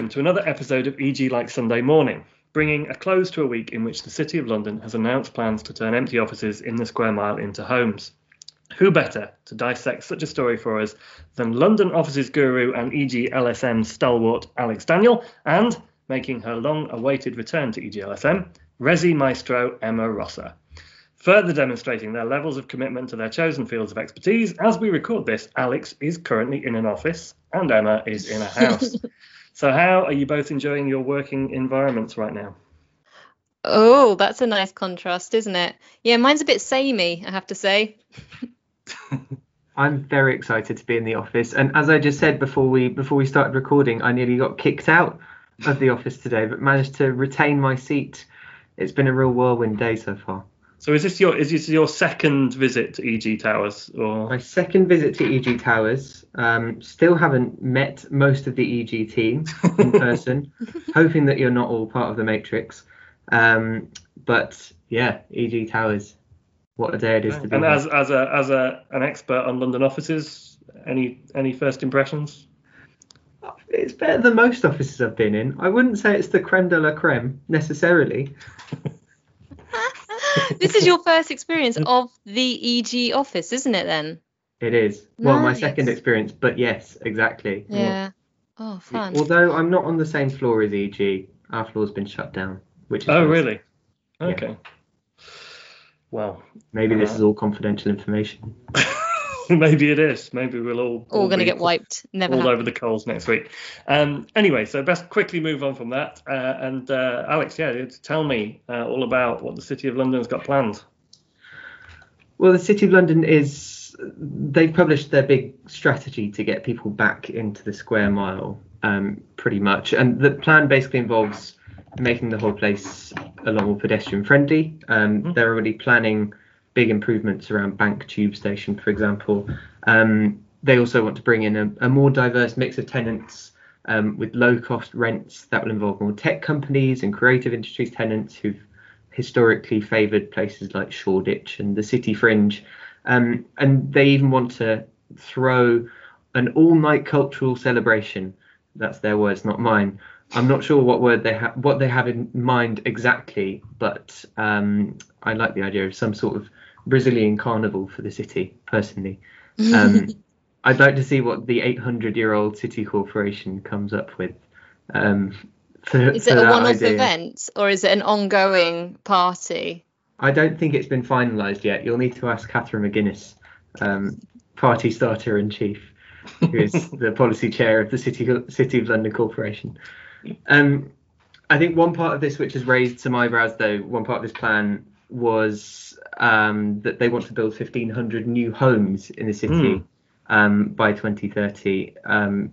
Welcome to another episode of EG Like Sunday Morning, bringing a close to a week in which the City of London has announced plans to turn empty offices in the square mile into homes. Who better to dissect such a story for us than London offices guru and EG LSM stalwart Alex Daniel, and making her long awaited return to EGLSM, Resi Maestro Emma Rosser. Further demonstrating their levels of commitment to their chosen fields of expertise, as we record this, Alex is currently in an office and Emma is in a house. so, how are you both enjoying your working environments right now? Oh, that's a nice contrast, isn't it? Yeah, mine's a bit samey, I have to say. I'm very excited to be in the office, and as I just said before we before we started recording, I nearly got kicked out of the office today, but managed to retain my seat. It's been a real whirlwind day so far. So is this your is this your second visit to EG Towers or My second visit to EG Towers. Um, still haven't met most of the EG team in person. hoping that you're not all part of the Matrix. Um, but yeah, EG Towers. What a day it is to be. and as as a as a an expert on London offices, any any first impressions? It's better than most offices I've been in. I wouldn't say it's the creme de la creme necessarily. this is your first experience of the EG office, isn't it then? It is. Well, my second experience, but yes, exactly. Yeah. Oh, fun. Although I'm not on the same floor as EG, our floor's been shut down, which is Oh nice. really? Okay. Well, Maybe this Uh, is all confidential information. maybe it is. Maybe we'll all All going to get wiped. Never all happened. over the coals next week. Um, anyway, so best quickly move on from that. Uh, and uh, Alex, yeah, tell me uh, all about what the City of London's got planned. Well, the City of London is. They've published their big strategy to get people back into the square mile, um, pretty much. And the plan basically involves making the whole place a lot more pedestrian friendly. Um, Mhm. They're already planning big improvements around Bank Tube Station, for example. Um, they also want to bring in a, a more diverse mix of tenants um, with low cost rents that will involve more tech companies and creative industries tenants who've historically favoured places like Shoreditch and the city fringe. Um, and they even want to throw an all night cultural celebration. That's their words, not mine. I'm not sure what word they have, what they have in mind exactly, but um, I like the idea of some sort of Brazilian carnival for the city, personally. Um, I'd like to see what the 800 year old city corporation comes up with. Um, for, is it a one-off idea. event or is it an ongoing party? I don't think it's been finalised yet. You'll need to ask Catherine McGuinness, um, party starter in chief, who is the policy chair of the City City of London Corporation. Um, I think one part of this which has raised some eyebrows, though, one part of this plan was um, that they want to build 1,500 new homes in the city Hmm. um, by 2030. Um,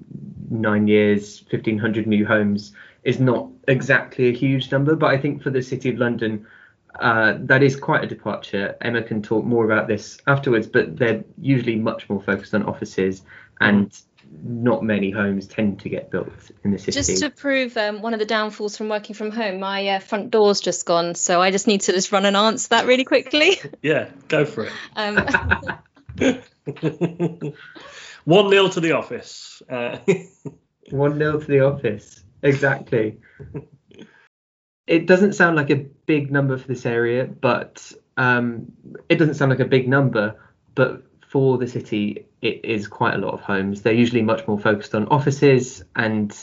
nine years, 1,500 new homes is not exactly a huge number, but I think for the City of London, uh, that is quite a departure. Emma can talk more about this afterwards, but they're usually much more focused on offices, and not many homes tend to get built in the city. Just to prove um, one of the downfalls from working from home, my uh, front door's just gone, so I just need to just run and answer that really quickly. Yeah, go for it. Um, One nil to the office. Uh, One nil to the office. Exactly. it doesn't sound like a big number for this area, but um, it doesn't sound like a big number, but for the city, it is quite a lot of homes. They're usually much more focused on offices, and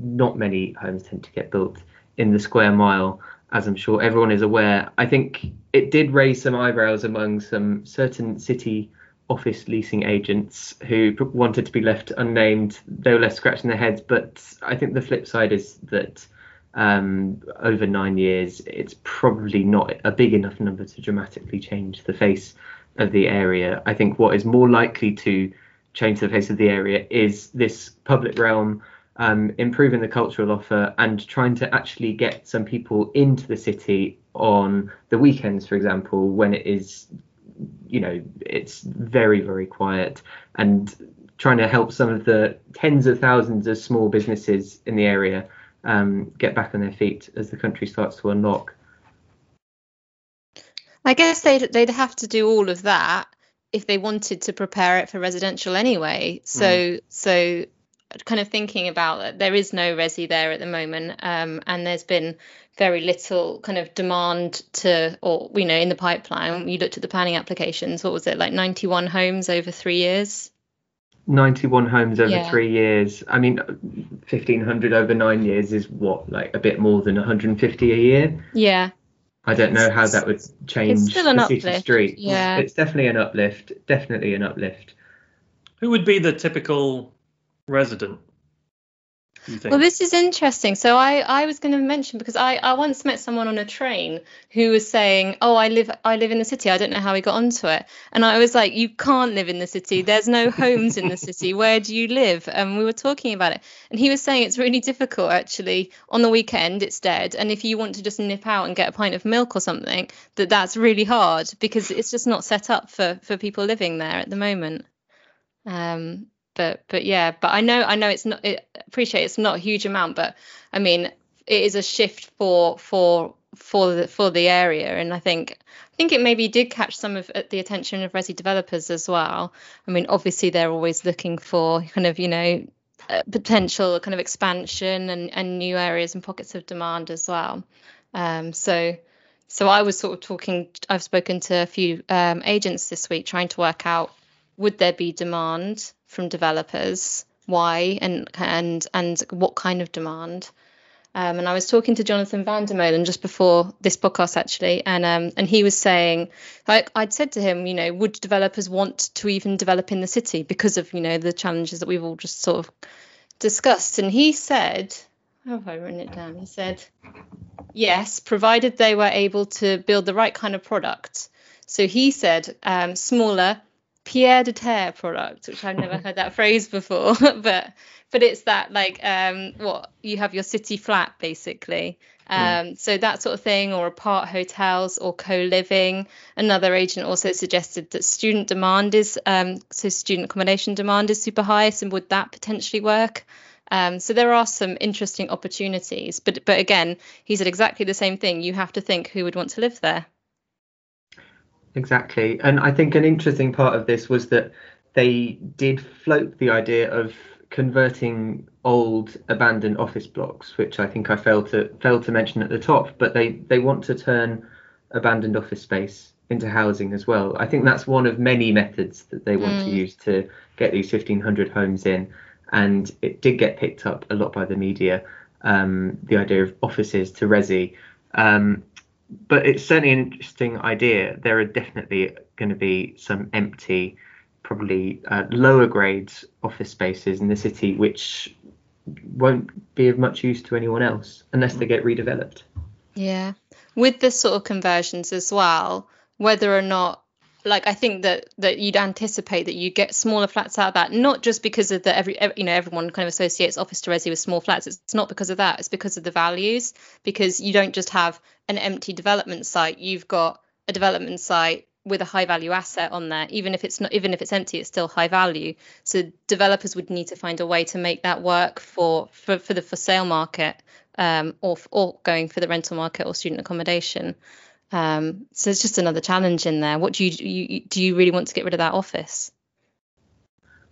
not many homes tend to get built in the square mile, as I'm sure everyone is aware. I think it did raise some eyebrows among some certain city office leasing agents who wanted to be left unnamed. They were left scratching their heads, but I think the flip side is that um, over nine years, it's probably not a big enough number to dramatically change the face of the area. I think what is more likely to change the face of the area is this public realm um, improving the cultural offer and trying to actually get some people into the city on the weekends, for example, when it is, you know, it's very, very quiet and trying to help some of the tens of thousands of small businesses in the area um, get back on their feet as the country starts to unlock. I guess they'd they'd have to do all of that if they wanted to prepare it for residential anyway. So so kind of thinking about that there is no resi there at the moment, um, and there's been very little kind of demand to, or you know, in the pipeline. You looked at the planning applications. What was it like? 91 homes over three years. 91 homes over Yeah. three years. I mean, 1500 over nine years is what, like a bit more than 150 a year. Yeah, I don't know how that would change still an the city uplift, street. yeah. It's definitely an uplift. Definitely an uplift. Who would be the typical resident? Well, this is interesting. So I, I was going to mention because I, I once met someone on a train who was saying, "Oh, I live I live in the city. I don't know how he got onto it." And I was like, "You can't live in the city. There's no homes in the city. Where do you live?" And we were talking about it, and he was saying it's really difficult actually. On the weekend, it's dead, and if you want to just nip out and get a pint of milk or something, that that's really hard because it's just not set up for for people living there at the moment. Um, but but yeah, but I know I know it's not. It, appreciate it's not a huge amount, but I mean it is a shift for for for the for the area, and I think I think it maybe did catch some of uh, the attention of resi developers as well. I mean, obviously they're always looking for kind of you know uh, potential kind of expansion and and new areas and pockets of demand as well. Um, so. So I was sort of talking. I've spoken to a few um, agents this week, trying to work out would there be demand from developers why and and and what kind of demand. Um, and I was talking to Jonathan Vandermolen just before this podcast actually and um, and he was saying like I'd said to him you know would developers want to even develop in the city because of you know the challenges that we've all just sort of discussed? And he said how have I written it down? He said yes provided they were able to build the right kind of product. So he said um, smaller Pied-à-terre product, which I've never heard that phrase before, but but it's that like um what you have your city flat basically. Um, so that sort of thing, or apart hotels or co-living. Another agent also suggested that student demand is um, so student accommodation demand is super high. So would that potentially work? Um, so there are some interesting opportunities, but but again, he said exactly the same thing. You have to think who would want to live there. Exactly. And I think an interesting part of this was that they did float the idea of converting old abandoned office blocks, which I think I failed to failed to mention at the top, but they, they want to turn abandoned office space into housing as well. I think that's one of many methods that they want to Mm. use to get these 1500 homes in. And it did get picked up a lot by the media, um, the idea of offices to resi. Um, but it's certainly an interesting idea. There are definitely going to be some empty, probably uh, lower grades office spaces in the city, which won't be of much use to anyone else unless they get redeveloped. Yeah. With the sort of conversions as well, whether or not like I think that that you'd anticipate that you get smaller flats out of that, not just because of the every, ev you know everyone kind of associates office to resi with small flats. It's not because of that. It's because of the values. Because you don't just have an empty development site. You've got a development site with a high value asset on there. Even if it's not, even if it's empty, it's still high value. So developers would need to find a way to make that work for for, for the for sale market, um, or or going for the rental market or student accommodation. Um, so it's just another challenge in there. What do you, you do? You really want to get rid of that office?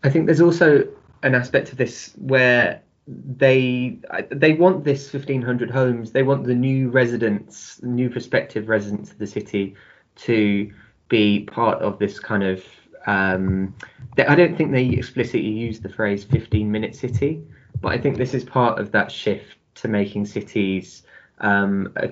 I think there's also an aspect of this where they they want this 1500 homes they want the new residents new prospective residents of the city to be part of this kind of um, they, i don't think they explicitly use the phrase 15 minute city but i think this is part of that shift to making cities um, a,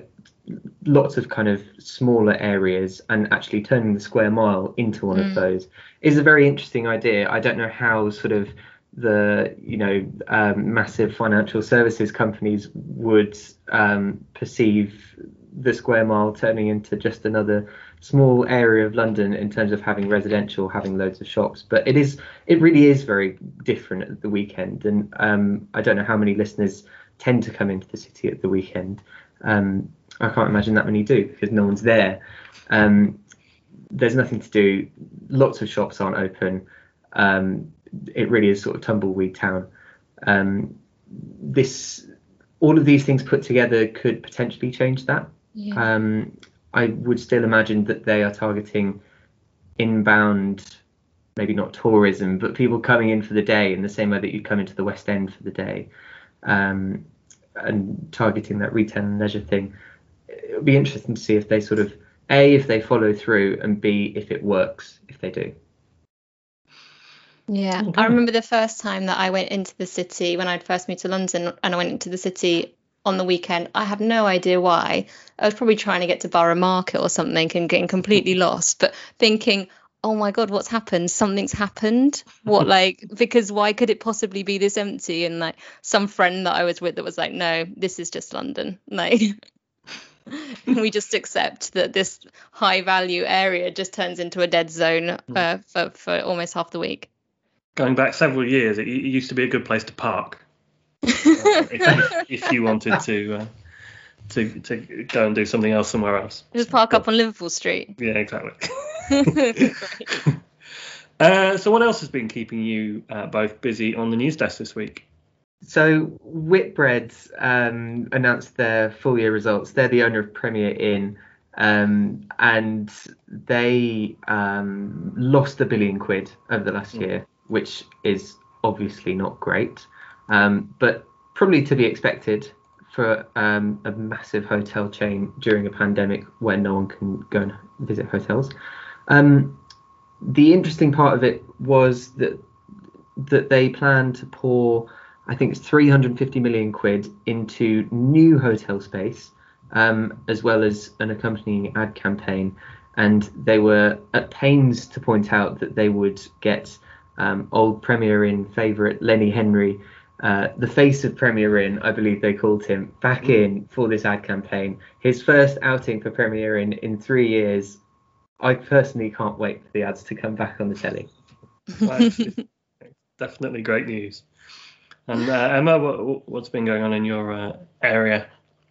lots of kind of smaller areas and actually turning the square mile into one of Mm. those is a very interesting idea i don't know how sort of the you know um, massive financial services companies would um, perceive the square mile turning into just another small area of London in terms of having residential, having loads of shops. But it is it really is very different at the weekend, and um, I don't know how many listeners tend to come into the city at the weekend. Um, I can't imagine that many do because no one's there. Um, there's nothing to do. Lots of shops aren't open. Um, it really is sort of tumbleweed town. Um, this, all of these things put together could potentially change that. Yeah. Um, I would still imagine that they are targeting inbound maybe not tourism, but people coming in for the day in the same way that you'd come into the West End for the day, um, and targeting that retail and leisure thing. It would be interesting to see if they sort of a if they follow through and b if it works if they do. Yeah, Okay. I remember the first time that I went into the city when I'd first moved to London and I went into the city on the weekend. I have no idea why. I was probably trying to get to Borough Market or something and getting completely lost, but thinking, oh my God, what's happened? Something's happened. What, like, because why could it possibly be this empty? And like some friend that I was with that was like, no, this is just London. Like, we just accept that this high value area just turns into a dead zone uh, for, for almost half the week. Going back several years, it, it used to be a good place to park uh, if, if, you wanted to uh, to to go and do something else somewhere else. Just park up on Liverpool Street. Yeah, exactly. Uh, so, what else has been keeping you uh, both busy on the news desk this week? So Whitbread um, announced their full year results. They're the owner of Premier Inn, um, and they um, lost a billion quid over the last Mm. year, which is obviously not great, um, but probably to be expected for um, a massive hotel chain during a pandemic where no one can go and visit hotels. Um, the interesting part of it was that that they plan to pour I think it's 350 million quid into new hotel space, um, as well as an accompanying ad campaign. And they were at pains to point out that they would get um, old Premier Inn favourite Lenny Henry, uh, the face of Premier Inn, I believe they called him, back in for this ad campaign. His first outing for Premier Inn in three years. I personally can't wait for the ads to come back on the telly. Well, it's- it's definitely great news. And uh, Emma, what, what's been going on in your uh, area?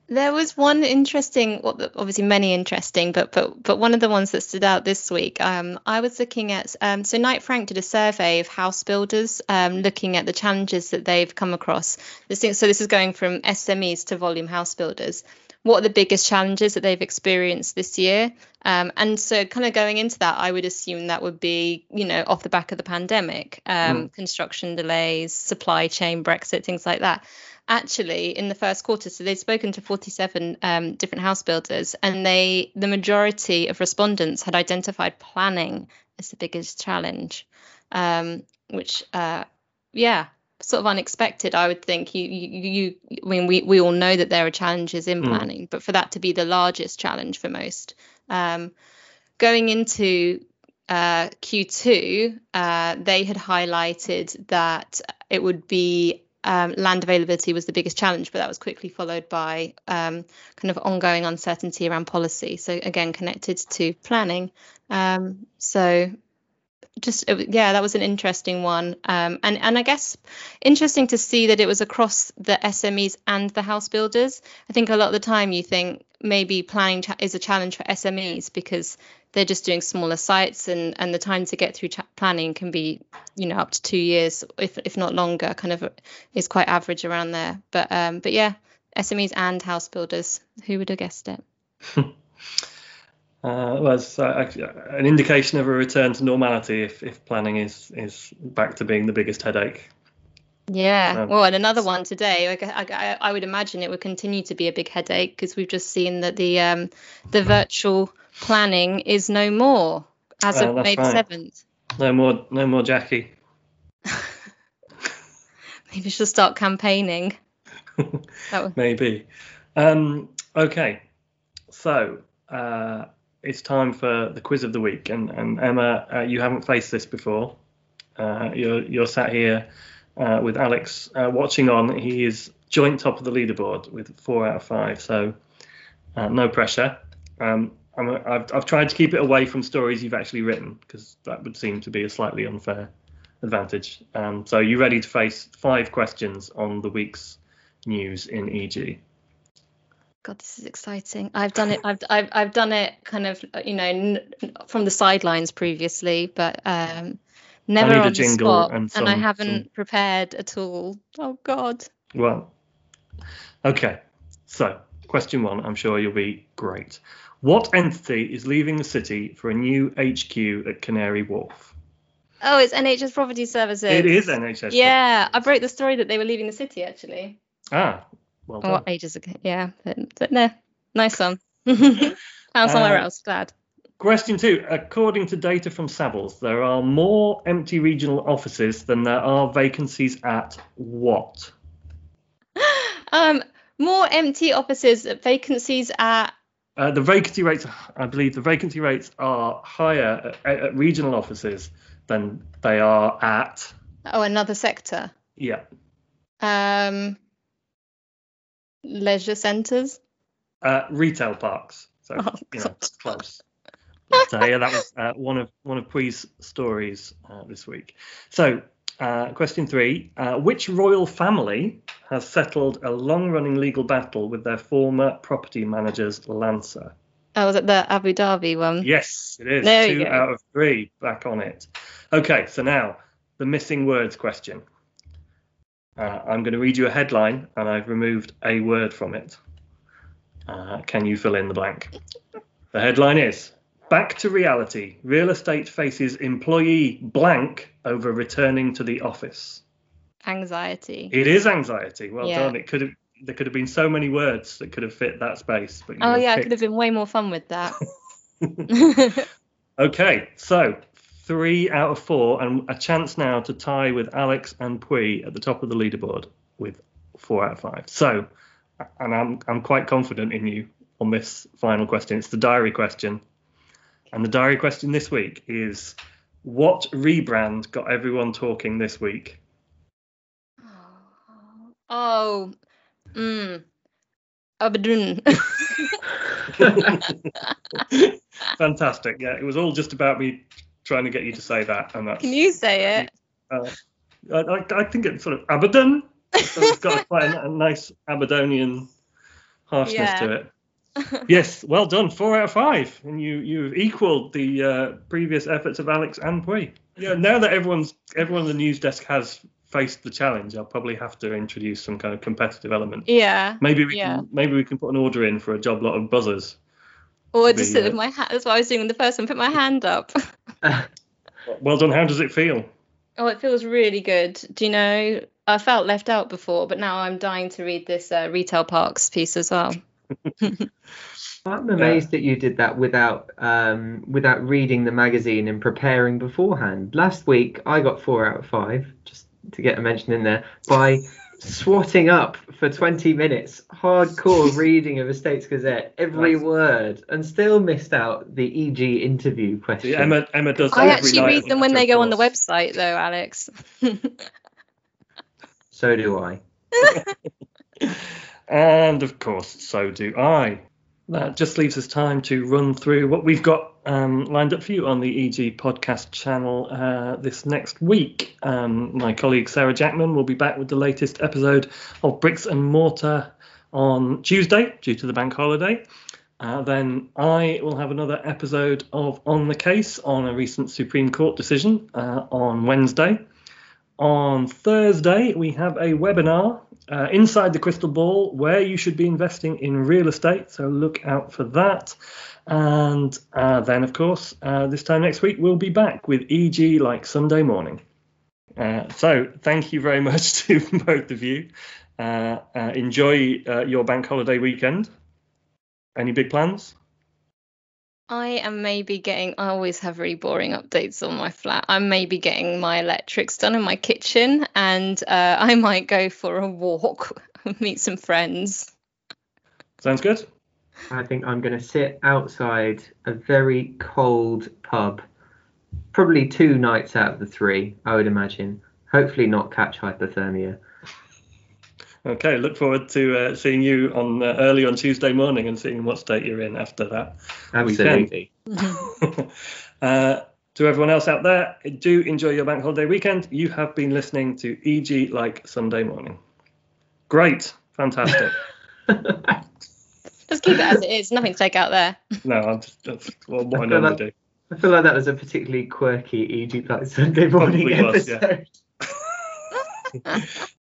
There was one interesting, well, obviously many interesting, but but but one of the ones that stood out this week. Um, I was looking at um, so Knight Frank did a survey of house builders, um, looking at the challenges that they've come across. This so this is going from SMEs to volume house builders. What are the biggest challenges that they've experienced this year? Um, and so, kind of going into that, I would assume that would be, you know, off the back of the pandemic, um, construction delays, supply chain, Brexit, things like that actually in the first quarter so they've spoken to 47 um, different house builders and they the majority of respondents had identified planning as the biggest challenge um, which uh, yeah sort of unexpected i would think you you, you i mean we, we all know that there are challenges in Mm. planning but for that to be the largest challenge for most um, going into uh, Q2, uh, they had highlighted that it would be um, land availability was the biggest challenge, but that was quickly followed by um, kind of ongoing uncertainty around policy. So again, connected to planning. Um, so just yeah, that was an interesting one, um, and and I guess interesting to see that it was across the SMEs and the house builders. I think a lot of the time you think maybe planning cha- is a challenge for SMEs because they're just doing smaller sites and and the time to get through cha- planning can be you know up to two years if if not longer kind of is quite average around there. But um but yeah SMEs and house builders who would have guessed it Uh, well, it's uh, an indication of a return to normality if, if planning is, is back to being the biggest headache. yeah Um, well and another one today like, I, I, I would imagine it would continue to be a big headache because we've just seen that the um the virtual planning is no more as of May the right. 7th No more, no more Jackie. maybe she'll start campaigning Maybe. Um, okay, so uh, it's time for the quiz of the week, and, and Emma, uh, you haven't faced this before. Uh, you're you're sat here uh, with Alex uh, watching on. He is joint top of the leaderboard with four out of five, so uh, no pressure. Um, I'm, I've I've tried to keep it away from stories you've actually written because that would seem to be a slightly unfair advantage. Um, so you ready to face five questions on the week's news in EG? God, this is exciting. I've done it. I've I've I've done it kind of you know n- from the sidelines previously, but um, never on the spot, and and, I haven't some- prepared at all. Oh God. Well, okay. So, question one, I'm sure you'll be great. What entity is leaving the city for a new HQ at Canary Wharf? Oh, it's NHS Property Services. It is NHS. Yeah, I broke the story that they were leaving the city actually. Ah, well done. Oh, ages ago. Yeah, but, but no, nice one. Found somewhere Uh, else. Glad. Question two. According to data from Savills, there are more empty regional offices than there are vacancies at what? Um, more empty offices, vacancies at. Uh, the vacancy rates, I believe, the vacancy rates are higher at, at regional offices than they are at. Oh, another sector. Yeah. Um, leisure centres. Uh, retail parks. So Oh, you know, close. But, uh, yeah, that was uh, one of one of Pui's stories uh, this week. So, uh, question three: uh, Which royal family has settled a long-running legal battle with their former property manager's Lancer? Oh, was it the Abu Dhabi one? Yes, it is. There Two out of three back on it. Okay, so now the missing words question. Uh, I'm going to read you a headline, and I've removed a word from it. Uh, can you fill in the blank? The headline is Back to reality. Real estate faces employee blank over returning to the office. Anxiety. It is anxiety. Well Yeah. done. It could have. There could have been so many words that could have fit that space. But you Oh yeah, I picked could have been way more fun with that. Okay, so three out of four, and a chance now to tie with Alex and Pui at the top of the leaderboard with four out of five. So, and I'm I'm quite confident in you on this final question. It's the diary question, and the diary question this week is: What rebrand got everyone talking this week? oh, mm. abrdn. Fantastic. Yeah, it was all just about me trying to get you to say that, and that's. Can you say it? Uh, I, I, I think it's sort of Abaddon. So it's got a, quite a, a nice Aberdonian harshness Yeah. to it. Yes, well done. Four out of five, and you you've equalled the uh, previous efforts of Alex and Pui. Yeah, now that everyone's everyone on the news desk has faced the challenge, I'll probably have to introduce some kind of competitive element. Yeah. Maybe we Yeah. can maybe we can put an order in for a job lot of buzzers. Or just be, sit uh, with my hat. That's what I was doing with the first one. Put my hand up. Well done. How does it feel? Oh, it feels really good. Do you know? I felt left out before, but now I'm dying to read this uh, retail parks piece as well. I'm amazed that you did that without um, without reading the magazine and preparing beforehand. Last week I got four out of five, just to get a mention in there, by swatting up for 20 minutes, hardcore reading of Estates Gazette, every Nice. word, and still missed out the EG interview question. See, Emma Emma does. I every actually night read them when they go on the website, though, Alex. So do I. And of course, so do I. That just leaves us time to run through what we've got um, lined up for you on the EG podcast channel uh, this next week. Um, my colleague Sarah Jackman will be back with the latest episode of Bricks and Mortar on Tuesday, due to the bank holiday. Uh, then I will have another episode of On the Case on a recent Supreme Court decision uh, on Wednesday. On Thursday, we have a webinar, uh, Inside the Crystal Ball, where you should be investing in real estate. So look out for that. And uh, then, of course, uh, this time next week, we'll be back with EG like Sunday morning. Uh, so thank you very much to both of you. Uh, uh, enjoy your bank holiday weekend. Any big plans? I am maybe getting. I always have really boring updates on my flat. I'm maybe getting my electrics done in my kitchen, and uh, I might go for a walk, meet some friends. Sounds good. I think I'm going to sit outside a very cold pub, probably two nights out of the three, I would imagine. Hopefully, not catch hypothermia. Okay, look forward to uh, seeing you on uh, early on Tuesday morning and seeing what state you're in after that. Absolutely. uh, to everyone else out there, do enjoy your bank holiday weekend. You have been listening to EG like Sunday morning. Great, fantastic. Just keep it as it is. Nothing to take out there. no, I'm just, that's what, what I I feel normally like- do. I feel like that was a particularly quirky EG like Sunday morning Probably was, yeah. episode.